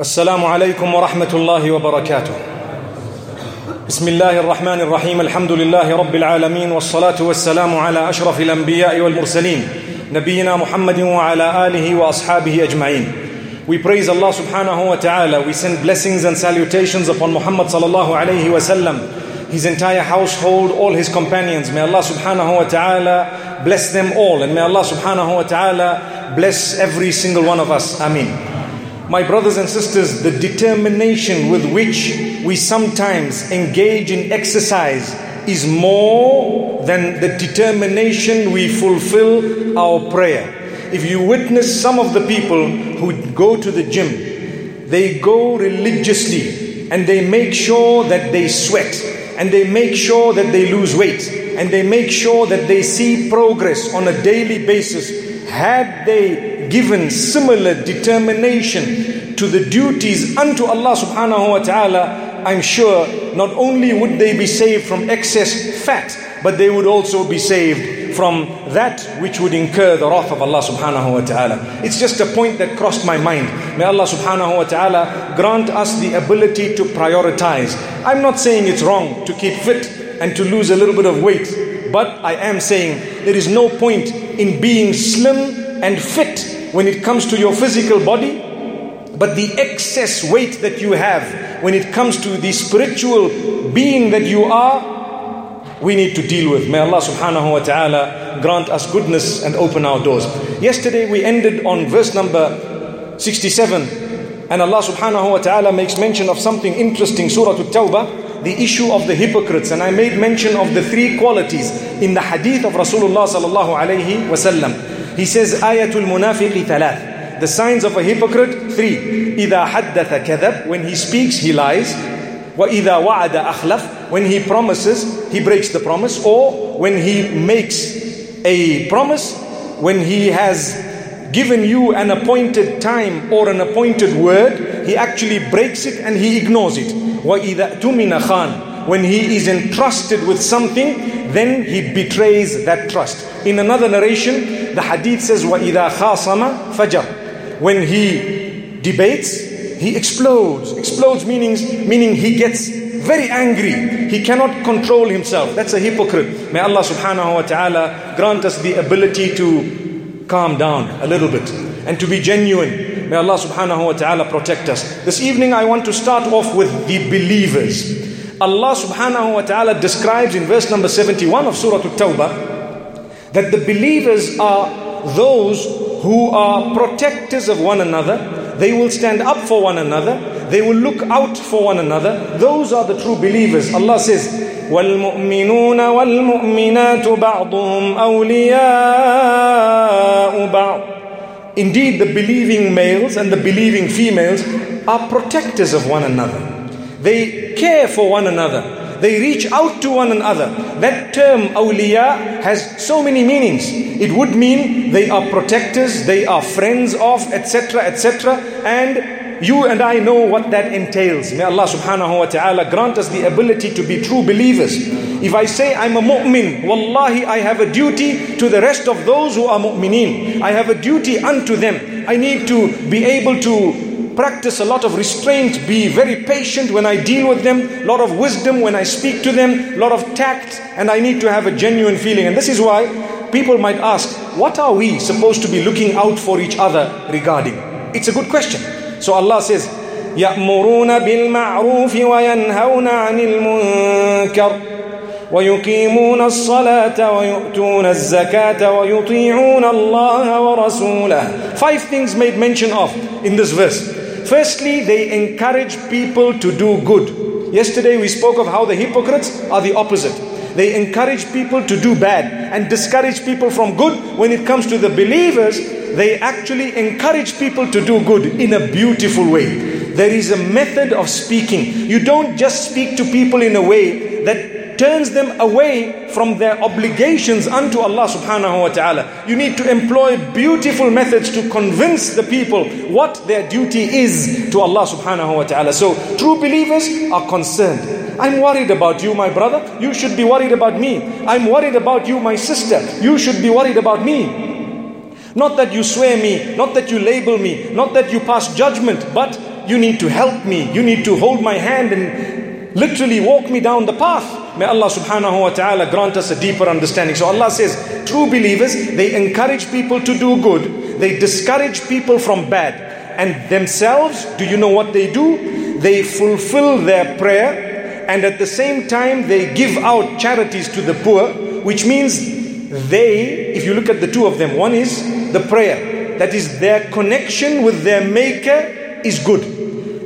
السلام عليكم ورحمة الله وبركاته بسم الله الرحمن الرحيم الحمد لله رب العالمين والصلاة والسلام على أشرف الأنبياء والمرسلين نبينا محمد وعلى آله وأصحابه أجمعين We praise Allah subhanahu wa ta'ala. We send blessings and salutations upon Muhammad sallallahu alayhi wa sallam, his entire household, all his companions. May Allah subhanahu wa ta'ala bless them all. And may Allah subhanahu wa ta'ala bless every single one of us. Ameen. My brothers and sisters, the determination with which we sometimes engage in exercise is more than the determination we fulfill our prayer. If you witness some of the people who go to the gym, they go religiously and they make sure that they sweat and they make sure that they lose weight and they make sure that they see progress on a daily basis. Had they given similar determination to the duties unto Allah subhanahu wa ta'ala, I'm sure not only would they be saved from excess fat, but they would also be saved from that which would incur the wrath of Allah subhanahu wa ta'ala. It's just a point that crossed my mind. May Allah subhanahu wa ta'ala grant us the ability to prioritize. I'm not saying it's wrong to keep fit and to lose a little bit of weight, but I am saying there is no point in being slim and fit when it comes to your physical body, but the excess weight that you have when it comes to the spiritual being that you are, we need to deal with. May Allah subhanahu wa ta'ala grant us goodness and open our doors. Yesterday we ended on verse number 67, and Allah subhanahu wa ta'ala makes mention of something interesting, Surah At-Tawbah, the issue of the hypocrites. And I made mention of the three qualities in the hadith of Rasulullah sallallahu alayhi wasallam. He says, Ayatul munafiqi thalath. The signs of a hypocrite, three. إِذَا حَدَّثَ كَذَبْ When he speaks, he lies. وَإِذَا وَعَدَ أَخْلَفْ When he promises, he breaks the promise. Or when he makes a promise, when he has given you an appointed time or an appointed word, he actually breaks it and he ignores it. وَإِذَا تُمِنَ خَانْ When he is entrusted with something, then he betrays that trust. In another narration, the hadith says, وَإِذَا خَاصَمَ فَجَرْ When he debates, he explodes. Explodes meaning, meaning he gets very angry. He cannot control himself. That's a hypocrite. May Allah subhanahu wa ta'ala grant us the ability to calm down a little bit and to be genuine. May Allah subhanahu wa ta'ala protect us. This evening I want to start off with the believers. Allah subhanahu wa ta'ala describes in verse number 71 of Surah At-Tawbah that the believers are those who are protectors of one another. They will stand up for one another. They will look out for one another. Those are the true believers. Allah says, وَالْمُؤْمِنُونَ وَالْمُؤْمِنَاتُ بَعْضُهُمْ أَوْلِيَاءُ بَعْضٍ Indeed, the believing males and the believing females are protectors of one another. They care for one another. They reach out to one another. That term awliya has so many meanings. It would mean they are protectors, they are friends of, etc., etc. And you and I know what that entails. May Allah subhanahu wa ta'ala grant us the ability to be true believers. If I say I'm a mu'min, wallahi, I have a duty to the rest of those who are mu'mineen. I have a duty unto them. I need to be able to practice a lot of restraint, be very patient when I deal with them, a lot of wisdom when I speak to them, a lot of tact, and I need to have a genuine feeling. And this is why people might ask, what are we supposed to be looking out for each other regarding? It's a good question. So Allah says, يأمرون بالمعروف وينهون عن المنكر ويقيمون الصلاة ويؤتون الزكاة ويطيعون الله ورسوله Five things made mention of in this verse. Firstly, they encourage people to do good. Yesterday we spoke of how the hypocrites are the opposite. They encourage people to do bad and discourage people from good. When it comes to the believers, they actually encourage people to do good in a beautiful way. There is a method of speaking. You don't just speak to people in a way that turns them away from their obligations unto Allah subhanahu wa ta'ala. You need to employ beautiful methods to convince the people what their duty is to Allah subhanahu wa ta'ala. So true believers are concerned. I'm worried about you, my brother. You should be worried about me. I'm worried about you, my sister. You should be worried about me. Not that you swear me, not that you label me, not that you pass judgment, but you need to help me. You need to hold my hand and literally walk me down the path. May Allah subhanahu wa ta'ala grant us a deeper understanding. So Allah says, true believers, they encourage people to do good. They discourage people from bad. And themselves, do you know what they do? They fulfill their prayer and at the same time they give out charities to the poor, which means they, if you look at the two of them, one is the prayer. That is their connection with their maker is good.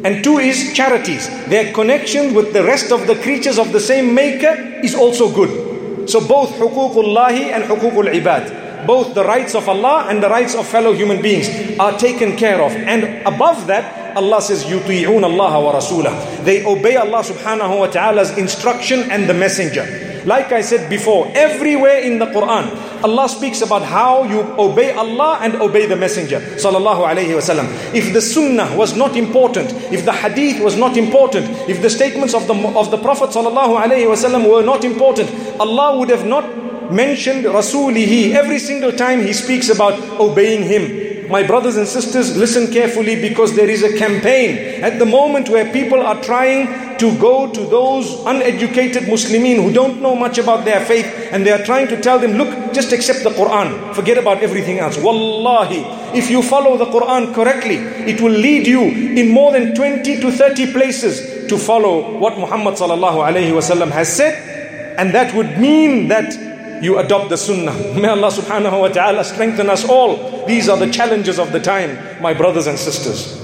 And two is charities. Their connection with the rest of the creatures of the same maker is also good. So both huququllahi and huququl ibad, both the rights of Allah and the rights of fellow human beings are taken care of. And above that, Allah says, يُطِيعُونَ اللَّهَ وَرَسُولَهُ They obey Allah subhanahu wa ta'ala's instruction and the messenger. Like I said before, everywhere in the Quran, Allah speaks about how you obey Allah and obey the Messenger. Sallallahu wasallam. If the Sunnah was not important, if the Hadith was not important, if the statements of the of the Prophet sallallahu wasallam were not important, Allah would have not mentioned Rasulihi every single time He speaks about obeying Him. My brothers and sisters, listen carefully because there is a campaign at the moment where people are trying to go to those uneducated Muslimin who don't know much about their faith and they are trying to tell them, look, just accept the Quran, forget about everything else. Wallahi, if you follow the Quran correctly, it will lead you in more than 20 to 30 places to follow what Muhammad has said, and that would mean that you adopt the sunnah. May Allah subhanahu wa ta'ala strengthen us all. These are the challenges of the time, my brothers and sisters.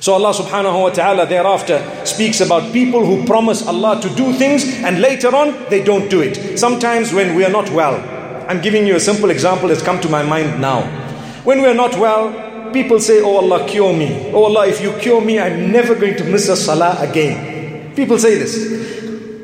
So Allah subhanahu wa ta'ala thereafter speaks about people who promise Allah to do things and later on they don't do it. Sometimes when we are not well, I'm giving you a simple example that's come to my mind now. When we are not well, people say, Oh Allah, cure me. Oh Allah, if you cure me, I'm never going to miss a salah again. People say this.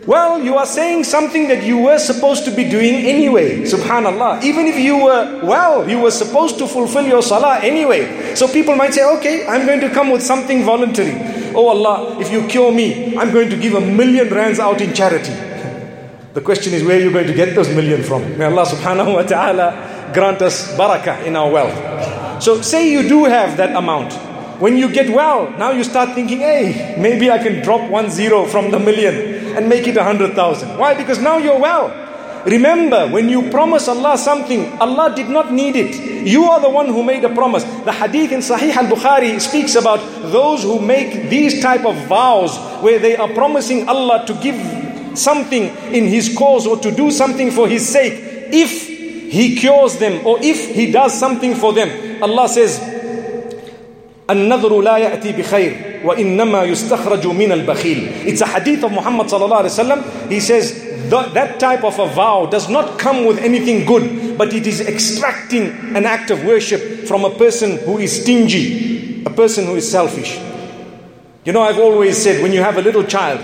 Well, you are saying something that you were supposed to be doing anyway. Subhanallah. Even if you were well, you were supposed to fulfill your salah anyway. So people might say, okay, I'm going to come with something voluntary. Oh Allah, if you cure me, I'm going to give a million rands out in charity. The question is, where are you going to get those million from? May Allah subhanahu wa ta'ala grant us barakah in our wealth. So say you do have that amount. When you get well, now you start thinking, hey, maybe I can drop one zero from the million and make it a hundred thousand. Why? Because now you're well. Remember, when you promise Allah something, Allah did not need it. You are the one who made a promise. The hadith in Sahih al-Bukhari speaks about those who make these type of vows where they are promising Allah to give something in His cause or to do something for His sake. If He cures them or if He does something for them, Allah says, النذر لا يأتي بخير وإنما يستخرج من البخيل It's a hadith of Muhammad صلى الله عليه وسلم He says that, that type of a vow does not come with anything good but it is extracting an act of worship from a person who is stingy a person who is selfish You know I've always said when you have a little child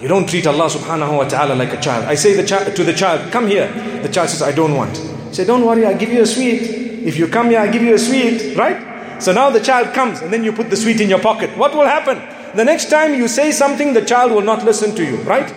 you don't treat Allah subhanahu wa ta'ala like a child. I say the chi- to the child, come here. The child says, I don't want. I say, don't worry, I'll give you a sweet. If you come here, I'll give you a sweet, right? So now the child comes and then you put the sweet in your pocket. What will happen? The next time you say something, the child will not listen to you, right?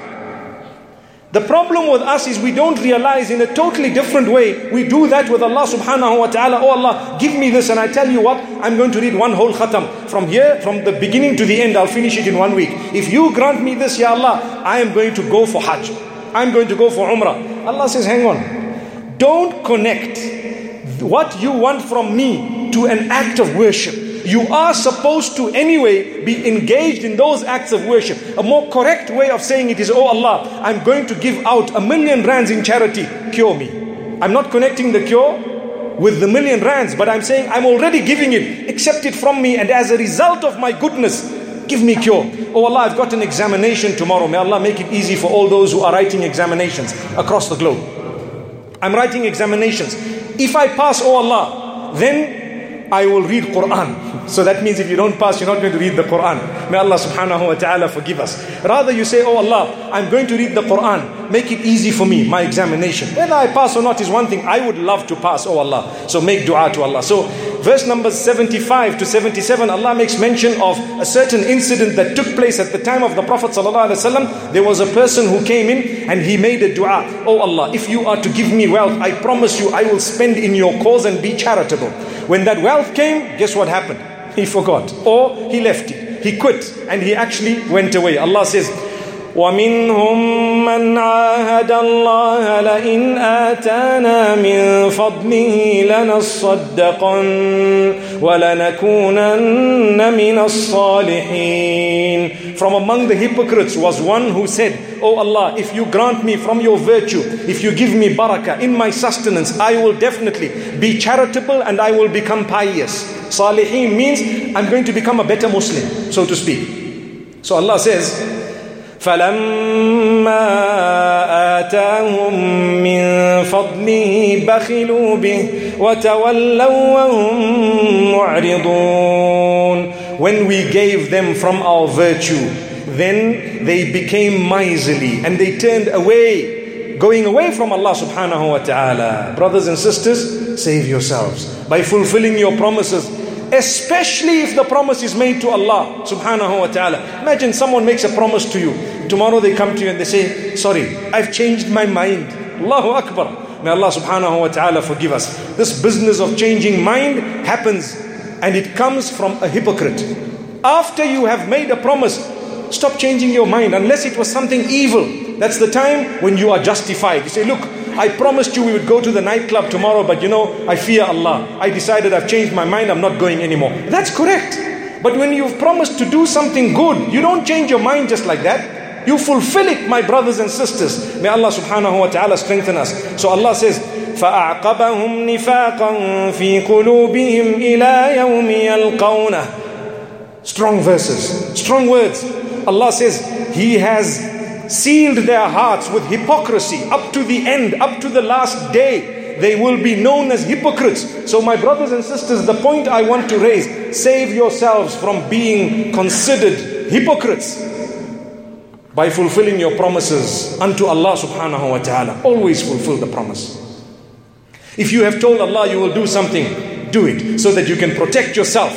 The problem with us is we don't realize in a totally different way. We do that with Allah subhanahu wa ta'ala. Oh Allah, give me this and I tell you what, I'm going to read one whole khatam. From here, from the beginning to the end, I'll finish it in one week. If you grant me this, Ya Allah, I am going to go for Hajj. I'm going to go for Umrah. Allah says, hang on. Don't connect what you want from me to an act of worship. You are supposed to anyway be engaged in those acts of worship. A more correct way of saying it is, Oh Allah, I'm going to give out a million rands in charity, cure me. I'm not connecting the cure with the million rands, but I'm saying I'm already giving it, accept it from me, and as a result of my goodness, give me cure. Oh Allah, I've got an examination tomorrow. May Allah make it easy for all those who are writing examinations across the globe. I'm writing examinations. If I pass, oh Allah, then I will read Quran. So that means if you don't pass, you're not going to read the Quran. May Allah subhanahu wa ta'ala forgive us. Rather you say, Oh Allah, I'm going to read the Quran. Make it easy for me, my examination. Whether I pass or not is one thing. I would love to pass, oh Allah. So make dua to Allah. So verse number 75 to 77, Allah makes mention of a certain incident that took place at the time of the Prophet ﷺ. There was a person who came in and he made a dua. Oh Allah, if you are to give me wealth, I promise you I will spend in your cause and be charitable. When that wealth came, guess what happened? he forgot, or he left it, he quit, and he actually went away. Allah says, ومنهم من عاهد الله لئن آتانا من فضله لنصدقن ولنكونن من الصالحين From among the hypocrites was one who said, Oh Allah, if you grant me from your virtue, if you give me barakah in my sustenance, I will definitely be charitable and I will become pious. Salihin means I'm going to become a better Muslim, so to speak. So Allah says, فلما آتاهم من فضله بخلوا به وتولوا وهم معرضون When we gave them from our virtue, then they became miserly and they turned away, going away from Allah subhanahu wa ta'ala. Brothers and sisters, save yourselves by fulfilling your promises especially if the promise is made to Allah subhanahu wa ta'ala. Imagine someone makes a promise to you. Tomorrow they come to you and they say, Sorry, I've changed my mind. Allahu Akbar. May Allah subhanahu wa ta'ala forgive us. This business of changing mind happens and it comes from a hypocrite. After you have made a promise, stop changing your mind unless it was something evil. That's the time when you are justified. You say, Look, I promised you we would go to the nightclub tomorrow, but you know, I fear Allah. I decided I've changed my mind, I'm not going anymore. That's correct. But when you've promised to do something good, you don't change your mind just like that. You fulfill it, my brothers and sisters. May Allah subhanahu wa ta'ala strengthen us. So Allah says, فأعقبهم نفاقا في قلوبهم إلى يوم يلقونه Strong verses, strong words. Allah says, He has sealed their hearts with hypocrisy up to the end, up to the last day. They will be known as hypocrites. So, my brothers and sisters, the point I want to raise save yourselves from being considered hypocrites by fulfilling your promises unto Allah subhanahu wa ta'ala. Always fulfill the promise. If you have told Allah you will do something, do it so that you can protect yourself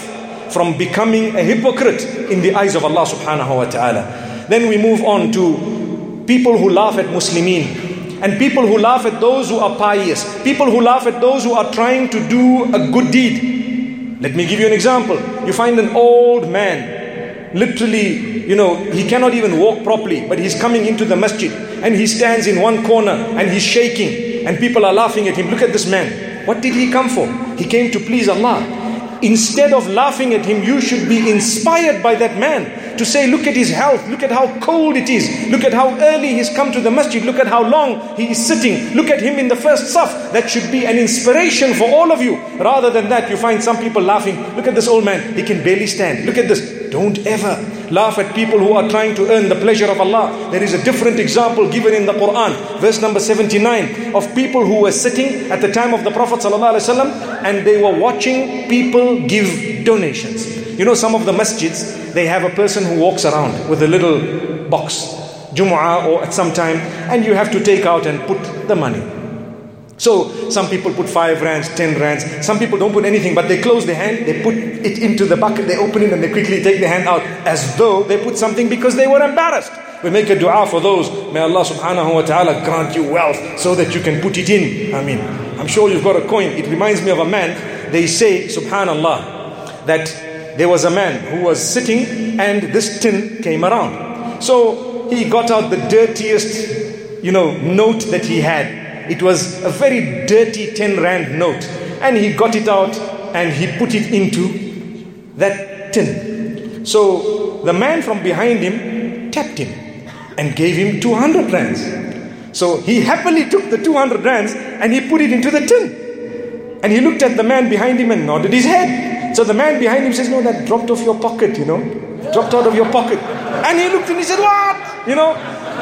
from becoming a hypocrite in the eyes of Allah subhanahu wa ta'ala. Then we move on to people who laugh at Muslimin, and people who laugh at those who are pious, people who laugh at those who are trying to do a good deed. Let me give you an example. You find an old man, literally, you know, he cannot even walk properly, but he's coming into the masjid and he stands in one corner and he's shaking, and people are laughing at him. Look at this man. What did he come for? He came to please Allah. Instead of laughing at him, you should be inspired by that man to say, look at his health, look at how cold it is, look at how early he's come to the masjid, look at how long he is sitting, look at him in the first saf. That should be an inspiration for all of you. Rather than that, you find some people laughing. Look at this old man, he can barely stand. Look at this. Don't ever laugh at people who are trying to earn the pleasure of Allah. There is a different example given in the Quran, verse number 79, of people who were sitting at the time of the Prophet ﷺ and they were watching people give donations. You know, some of the masjids, they have a person who walks around with a little box, Jumu'ah or at some time, and you have to take out and put the money. So some people put five rands, ten rands. Some people don't put anything, but they close the hand, they put it into the bucket, they open it, and they quickly take the hand out as though they put something because they were embarrassed. We make a dua for those. May Allah subhanahu wa ta'ala grant you wealth so that you can put it in. I mean, I'm sure you've got a coin. It reminds me of a man. They say, subhanallah, that there was a man who was sitting and this tin came around. So he got out the dirtiest, you know, note that he had. It was a very dirty 10 rand note. And he got it out and he put it into that tin. So the man from behind him tapped him and gave him 200 rands. So he happily took the 200 rands and he put it into the tin. And he looked at the man behind him and nodded his head. So the man behind him says, No, that dropped off your pocket, you know, dropped out of your pocket. And he looked and he said, What? You know,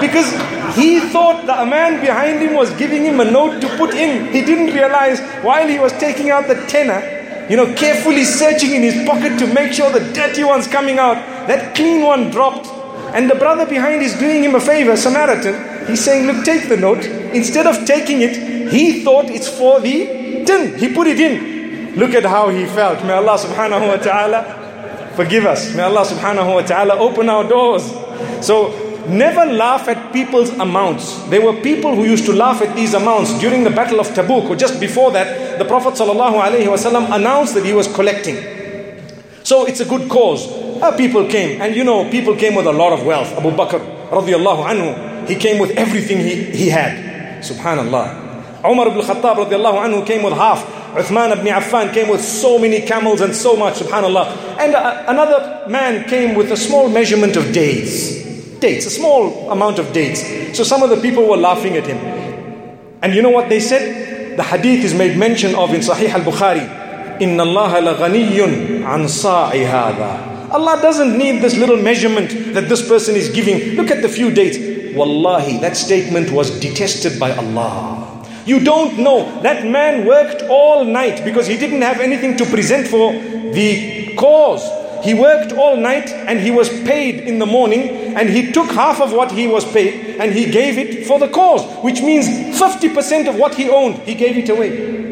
because he thought the man behind him was giving him a note to put in. He didn't realize while he was taking out the tenner, you know, carefully searching in his pocket to make sure the dirty one's coming out, that clean one dropped. And the brother behind is doing him a favor, Samaritan. He's saying, Look, take the note. Instead of taking it, he thought it's for the tin. He put it in. Look at how he felt. May Allah subhanahu wa ta'ala forgive us. May Allah subhanahu wa ta'ala open our doors. So never laugh at people's amounts. There were people who used to laugh at these amounts during the Battle of Tabuk, or just before that, the Prophet ﷺ announced that he was collecting. So it's a good cause. Uh, people came, and you know, people came with a lot of wealth. Abu Bakr radiallahu anhu, he came with everything he, he had. Subhanallah. Umar ibn Khattab radiallahu anhu came with half. Uthman ibn Affan came with so many camels and so much, subhanallah. And uh, another man came with a small measurement of dates. Dates, a small amount of dates. So some of the people were laughing at him. And you know what they said? The hadith is made mention of in Sahih al-Bukhari. إن الله لغني عن صاع هذا Allah doesn't need this little measurement that this person is giving. Look at the few dates. Wallahi, that statement was detested by Allah. You don't know. That man worked all night because he didn't have anything to present for the cause. He worked all night and he was paid in the morning and he took half of what he was paid and he gave it for the cause, which means 50% of what he owned, he gave it away.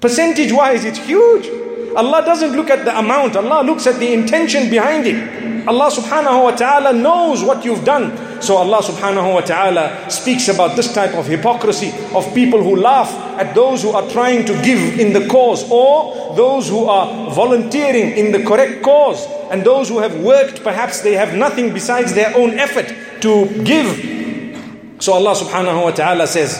Percentage wise, it's huge. Allah doesn't look at the amount, Allah looks at the intention behind it. Allah subhanahu wa ta'ala knows what you've done. So Allah subhanahu wa ta'ala speaks about this type of hypocrisy of people who laugh at those who are trying to give in the cause or those who are volunteering in the correct cause and those who have worked perhaps they have nothing besides their own effort to give. So Allah subhanahu wa ta'ala says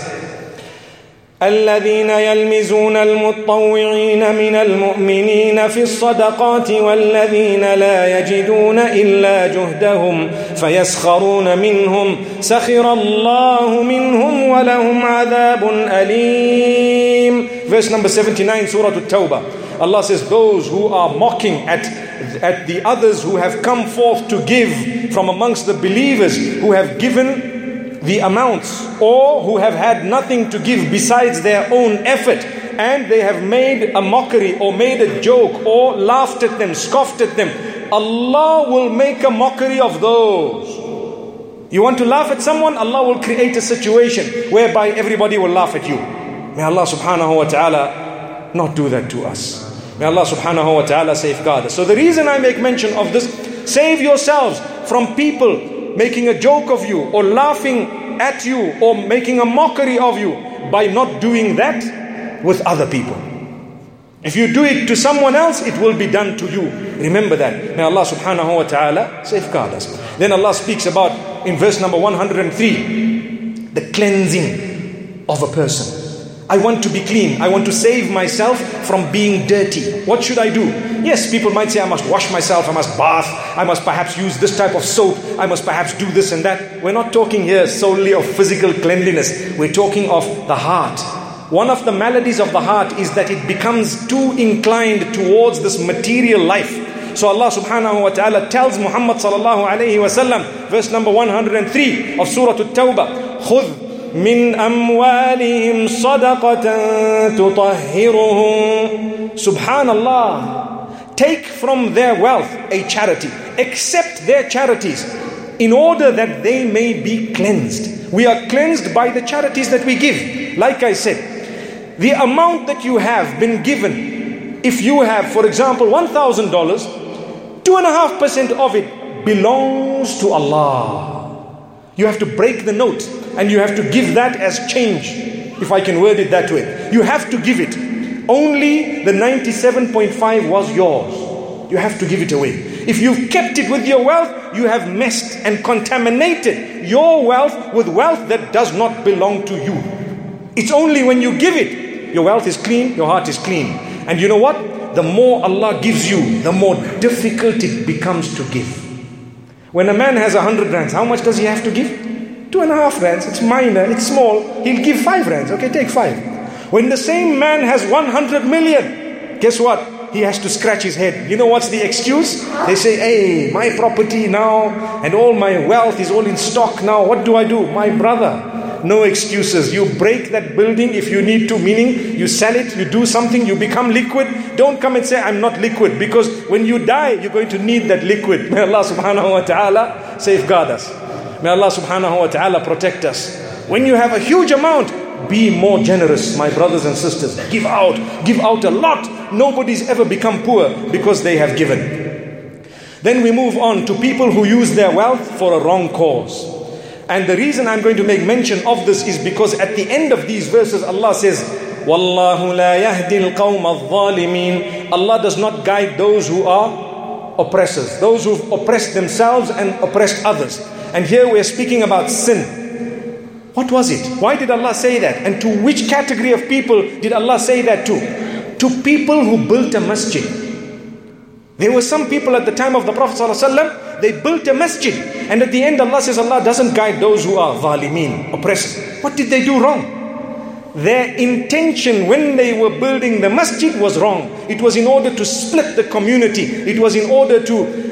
الذين يلمزون المطوعين من المؤمنين في الصدقات والذين لا يجدون الا جهدهم فيسخرون منهم سخر الله منهم ولهم عذاب اليم verse number 79 surah at-tawbah Allah says those who are mocking at at the others who have come forth to give from amongst the believers who have given the amounts or who have had nothing to give besides their own effort and they have made a mockery or made a joke or laughed at them, scoffed at them, Allah will make a mockery of those. You want to laugh at someone? Allah will create a situation whereby everybody will laugh at you. May Allah subhanahu wa ta'ala not do that to us. May Allah subhanahu wa ta'ala safeguard us. So the reason I make mention of this, save yourselves from people making a joke of you or laughing at you or making a mockery of you by not doing that with other people. If you do it to someone else, it will be done to you. Remember that. May Allah subhanahu wa ta'ala safeguard us. Then Allah speaks about in verse number 103 the cleansing of a person. I want to be clean. I want to save myself from being dirty. What should I do? Yes, people might say I must wash myself, I must bath, I must perhaps use this type of soap, I must perhaps do this and that. We're not talking here solely of physical cleanliness, we're talking of the heart. One of the maladies of the heart is that it becomes too inclined towards this material life. So Allah subhanahu wa ta'ala tells Muhammad sallallahu alayhi wa sallam, verse number 103 of Surah At-Tawbah, خُذْ من أموالهم صدقة تطهرهم Subhanallah Take from their wealth a charity Accept their charities in order that they may be cleansed We are cleansed by the charities that we give Like I said The amount that you have been given If you have for example $1,000 Two and a half percent of it belongs to Allah you have to break the note and you have to give that as change, if I can word it that way. You have to give it. Only the 97.5 was yours. You have to give it away. If you've kept it with your wealth, you have messed and contaminated your wealth with wealth that does not belong to you. It's only when you give it, your wealth is clean, your heart is clean. And you know what? The more Allah gives you, the more difficult it becomes to give. When a man has a hundred rands, how much does he have to give? Two and a half rands. It's minor, it's small. He'll give five rands. Okay, take five. When the same man has 100 million, guess what? He has to scratch his head. You know what's the excuse? They say, hey, my property now and all my wealth is all in stock now. What do I do? My brother, no excuses. You break that building if you need to, meaning you sell it, you do something, you become liquid. Don't come and say, I'm not liquid, because when you die, you're going to need that liquid. May Allah subhanahu wa ta'ala safeguard us. May Allah subhanahu wa ta'ala protect us. When you have a huge amount, be more generous, my brothers and sisters. Give out, give out a lot. Nobody's ever become poor because they have given. Then we move on to people who use their wealth for a wrong cause. And the reason I'm going to make mention of this is because at the end of these verses, Allah says, Wallahu la yahdi al-qawm al Allah does not guide those who are oppressors, those who've oppressed themselves and oppressed others. And here we are speaking about sin. What was it? Why did Allah say that? And to which category of people did Allah say that to? To people who built a masjid. There were some people at the time of the Prophet ﷺ, they built a masjid. And at the end Allah says Allah doesn't guide those who are zalimeen, oppressors. What did they do wrong? Their intention when they were building the masjid was wrong. It was in order to split the community. It was in order to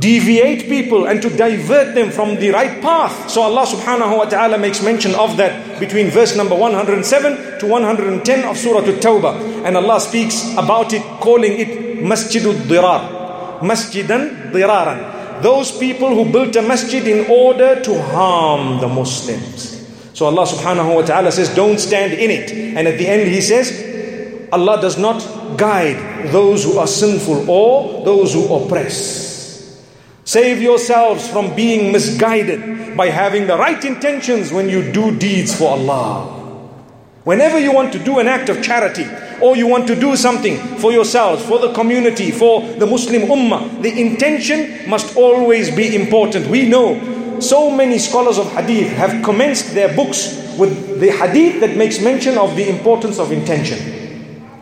deviate people and to divert them from the right path. So Allah subhanahu wa ta'ala makes mention of that between verse number 107 to 110 of Surah At-Tawbah. And Allah speaks about it, calling it Masjidul Dirar. Masjidan Diraran. Those people who built a masjid in order to harm the Muslims. So Allah subhanahu wa ta'ala says, don't stand in it. And at the end He says, Allah does not guide those who are sinful or those who oppress. Save yourselves from being misguided by having the right intentions when you do deeds for Allah. Whenever you want to do an act of charity or you want to do something for yourselves, for the community, for the Muslim Ummah, the intention must always be important. We know so many scholars of hadith have commenced their books with the hadith that makes mention of the importance of intention.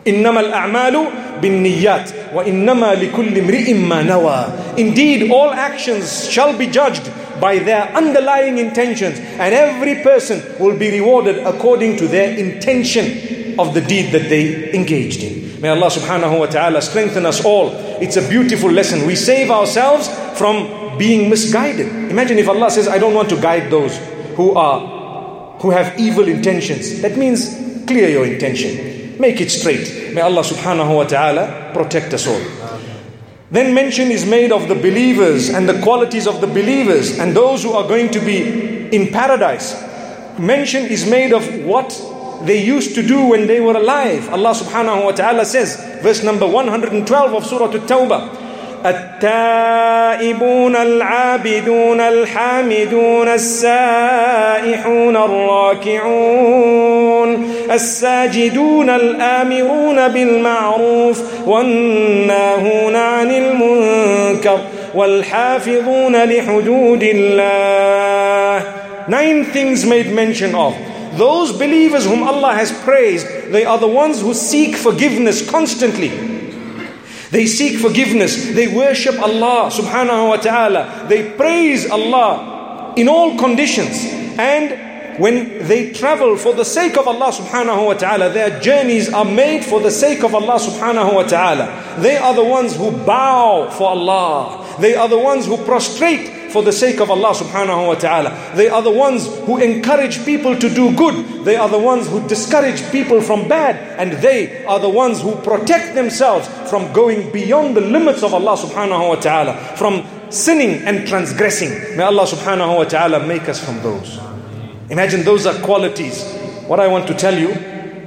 إنما الأعمال بالنيات وإنما لكل امرئ ما نوى Indeed, all actions shall be judged by their underlying intentions and every person will be rewarded according to their intention of the deed that they engaged in. May Allah subhanahu wa ta'ala strengthen us all. It's a beautiful lesson. We save ourselves from being misguided. Imagine if Allah says, I don't want to guide those who are who have evil intentions. That means clear your intention. Make it straight. May Allah subhanahu wa ta'ala protect us all. Then mention is made of the believers and the qualities of the believers and those who are going to be in paradise. Mention is made of what they used to do when they were alive. Allah subhanahu wa ta'ala says, verse number 112 of Surah At-Tawbah. التائبون العابدون الحامدون السائحون الراكعون الساجدون الآمرون بالمعروف والناهون عن المنكر والحافظون لحدود الله Nine things made mention of. Those believers whom Allah has praised, they are the ones who seek forgiveness constantly. They seek forgiveness. They worship Allah subhanahu wa ta'ala. They praise Allah in all conditions. And when they travel for the sake of Allah subhanahu wa ta'ala, their journeys are made for the sake of Allah subhanahu wa ta'ala. They are the ones who bow for Allah. They are the ones who prostrate for the sake of Allah subhanahu wa ta'ala. They are the ones who encourage people to do good. They are the ones who discourage people from bad. And they are the ones who protect themselves from going beyond the limits of Allah subhanahu wa ta'ala, from sinning and transgressing. May Allah subhanahu wa ta'ala make us from those. Imagine those are qualities. What I want to tell you,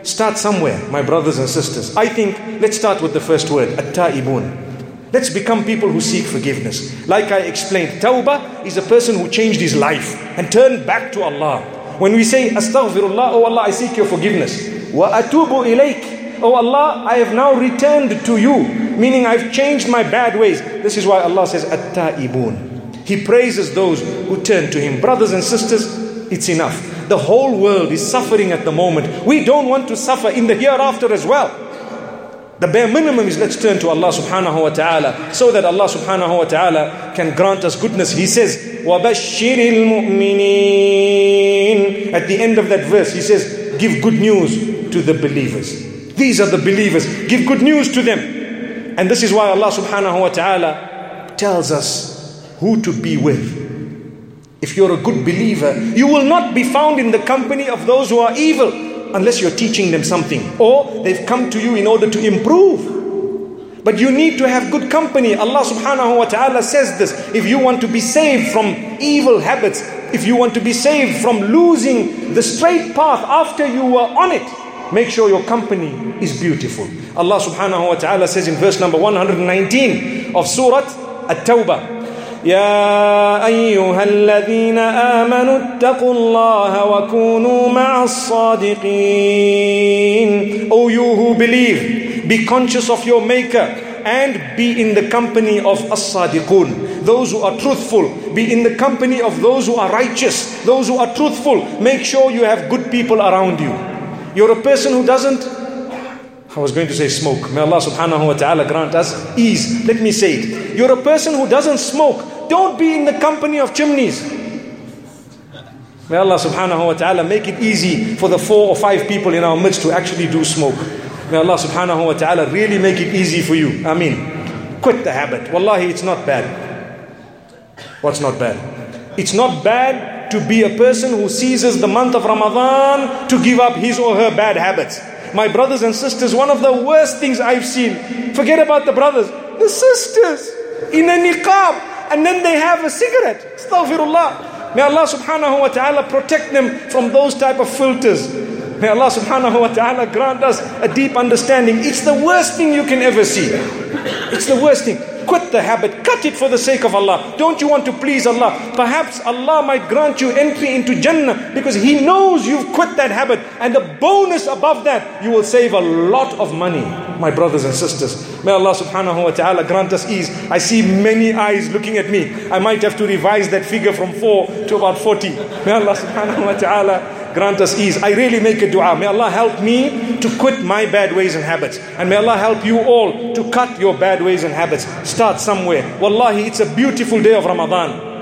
start somewhere, my brothers and sisters. I think let's start with the first word, at-ta'ibun. Let's become people who seek forgiveness. Like I explained, Tawbah is a person who changed his life and turned back to Allah. When we say, Astaghfirullah, oh Allah, I seek your forgiveness. Wa atubu ilayk. Oh Allah, I have now returned to you. Meaning I've changed my bad ways. This is why Allah says, At-ta'ibun. He praises those who turn to Him. Brothers and sisters, it's enough. The whole world is suffering at the moment. We don't want to suffer in the hereafter as well. The bare minimum is let's turn to Allah subhanahu wa ta'ala so that Allah subhanahu wa ta'ala can grant us goodness. He says, وَبَشِّرِ الْمُؤْمِنِينَ At the end of that verse, he says, give good news to the believers. These are the believers. Give good news to them. And this is why Allah subhanahu wa ta'ala tells us who to be with. If you're a good believer, you will not be found in the company of those who are evil unless you're teaching them something or they've come to you in order to improve. But you need to have good company. Allah subhanahu wa ta'ala says this. If you want to be saved from evil habits, if you want to be saved from losing the straight path after you were on it, make sure your company is beautiful. Allah subhanahu wa ta'ala says in verse number 119 of Surah At-Tawbah, يا أيها الذين آمنوا اتقوا الله وكونوا مع الصادقين O you who believe, be conscious of your maker and be in the company of as-sadiqun, those who are truthful. Be in the company of those who are righteous, those who are truthful. Make sure you have good people around you. You're a person who doesn't I was going to say smoke. May Allah subhanahu wa ta'ala grant us ease. Let me say it. You're a person who doesn't smoke. don't be in the company of chimneys. May Allah subhanahu wa ta'ala make it easy for the four or five people in our midst to actually do smoke. May Allah subhanahu wa ta'ala really make it easy for you. I mean, quit the habit. Wallahi, it's not bad. What's not bad? It's not bad to be a person who seizes the month of Ramadan to give up his or her bad habits. My brothers and sisters, one of the worst things I've seen, forget about the brothers, the sisters in a niqab and then they have a cigarette. Astaghfirullah. May Allah subhanahu wa ta'ala protect them from those type of filters. May Allah subhanahu wa ta'ala grant us a deep understanding. It's the worst thing you can ever see. It's the worst thing. The habit. Cut it for the sake of Allah. Don't you want to please Allah? Perhaps Allah might grant you entry into Jannah because He knows you've quit that habit. And the bonus above that, you will save a lot of money, my brothers and sisters. May Allah subhanahu wa ta'ala grant us ease. I see many eyes looking at me. I might have to revise that figure from 4 to about 40. May Allah subhanahu wa ta'ala grant us ease. I really make a dua. May Allah help me to quit my bad ways and habits. And may Allah help you all to cut your bad ways and habits. Start somewhere. Wallahi, it's a beautiful day of Ramadan.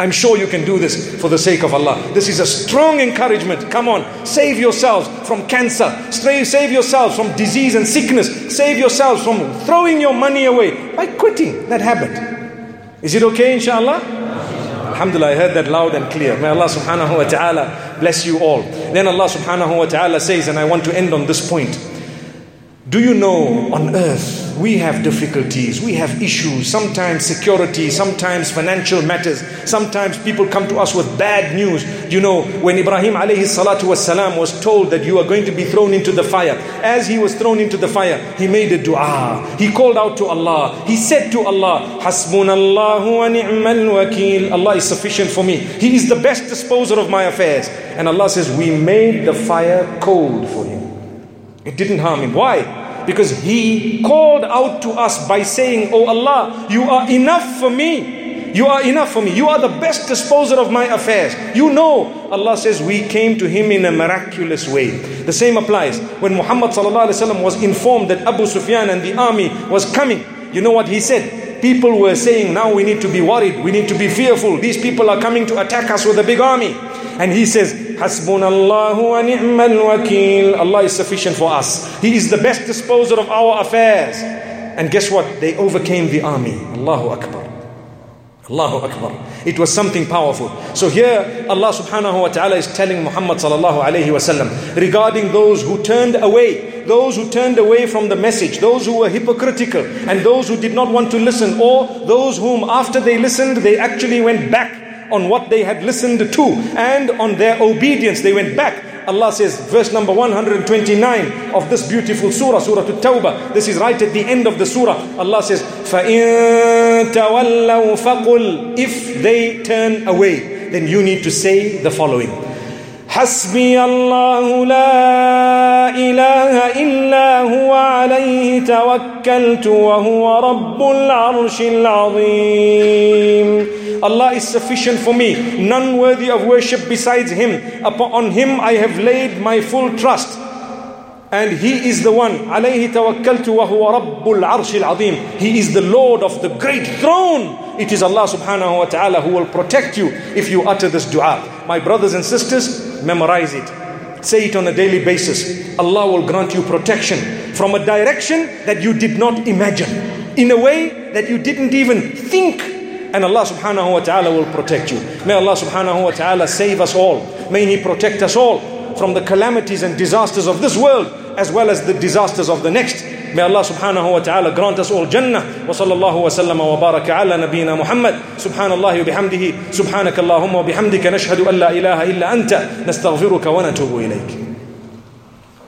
I'm sure you can do this for the sake of Allah. This is a strong encouragement. Come on, save yourselves from cancer. Save yourselves from disease and sickness. Save yourselves from throwing your money away by quitting that habit. Is it okay, inshallah? Alhamdulillah, I heard that loud and clear. May Allah subhanahu wa ta'ala bless you all. Then Allah subhanahu wa ta'ala says, and I want to end on this point. Do you know on earth we have difficulties, we have issues, sometimes security, sometimes financial matters, sometimes people come to us with bad news. You know, when Ibrahim alayhi salatu wasalam was told that you are going to be thrown into the fire, as he was thrown into the fire, he made a dua. He called out to Allah. He said to Allah, Hasbunallahu wa ni'mal wakil. Allah is sufficient for me. He is the best disposer of my affairs. And Allah says, We made the fire cold for him. It didn't harm him. Why? Because he called out to us by saying, Oh Allah, you are enough for me. You are enough for me. You are the best disposer of my affairs. You know, Allah says, we came to him in a miraculous way. The same applies. When Muhammad was informed that Abu Sufyan and the army was coming, you know what he said? People were saying, now we need to be worried, we need to be fearful. These people are coming to attack us with a big army. And he says, Hasbunallahu wa ni'mal wakil. Allah is sufficient for us. He is the best disposer of our affairs. And guess what? They overcame the army. Allahu Akbar. Allahu Akbar. It was something powerful. So here Allah subhanahu wa ta'ala is telling Muhammad sallallahu alayhi wasallam regarding those who turned away, those who turned away from the message, those who were hypocritical, and those who did not want to listen, or those whom after they listened, they actually went back on what they had listened to and on their obedience. They went back. Allah says, verse number 129 of this beautiful surah, Surah At-Tawbah. This is right at the end of the surah. Allah says, فَإِن تَوَلَّوْا فَقُلْ If they turn away, then you need to say the following. حسبي الله لا إله إلا هو عليه توكلت وهو رب العرش العظيم Allah is sufficient for me none worthy of worship besides him upon him I have laid my full trust and he is the one عليه توكلت وهو رب العرش العظيم he is the Lord of the great throne it is Allah subhanahu wa ta'ala who will protect you if you utter this dua my brothers and sisters memorize it. Say it on a daily basis. Allah will grant you protection from a direction that you did not imagine, in a way that you didn't even think. And Allah subhanahu wa ta'ala will protect you. May Allah subhanahu wa ta'ala save us all. May He protect us all from the calamities and disasters of this world as well as the disasters of the next. May Allah subhanahu wa ta'ala grant us all Jannah. Wa sallallahu wa sallama wa baraka ala nabiyyina Muhammad. Subhanallah wa bihamdihi. Subhanaka Allahumma wa bihamdika nashhadu an la ilaha illa anta. Nastaghfiruka wa natubu ilayk.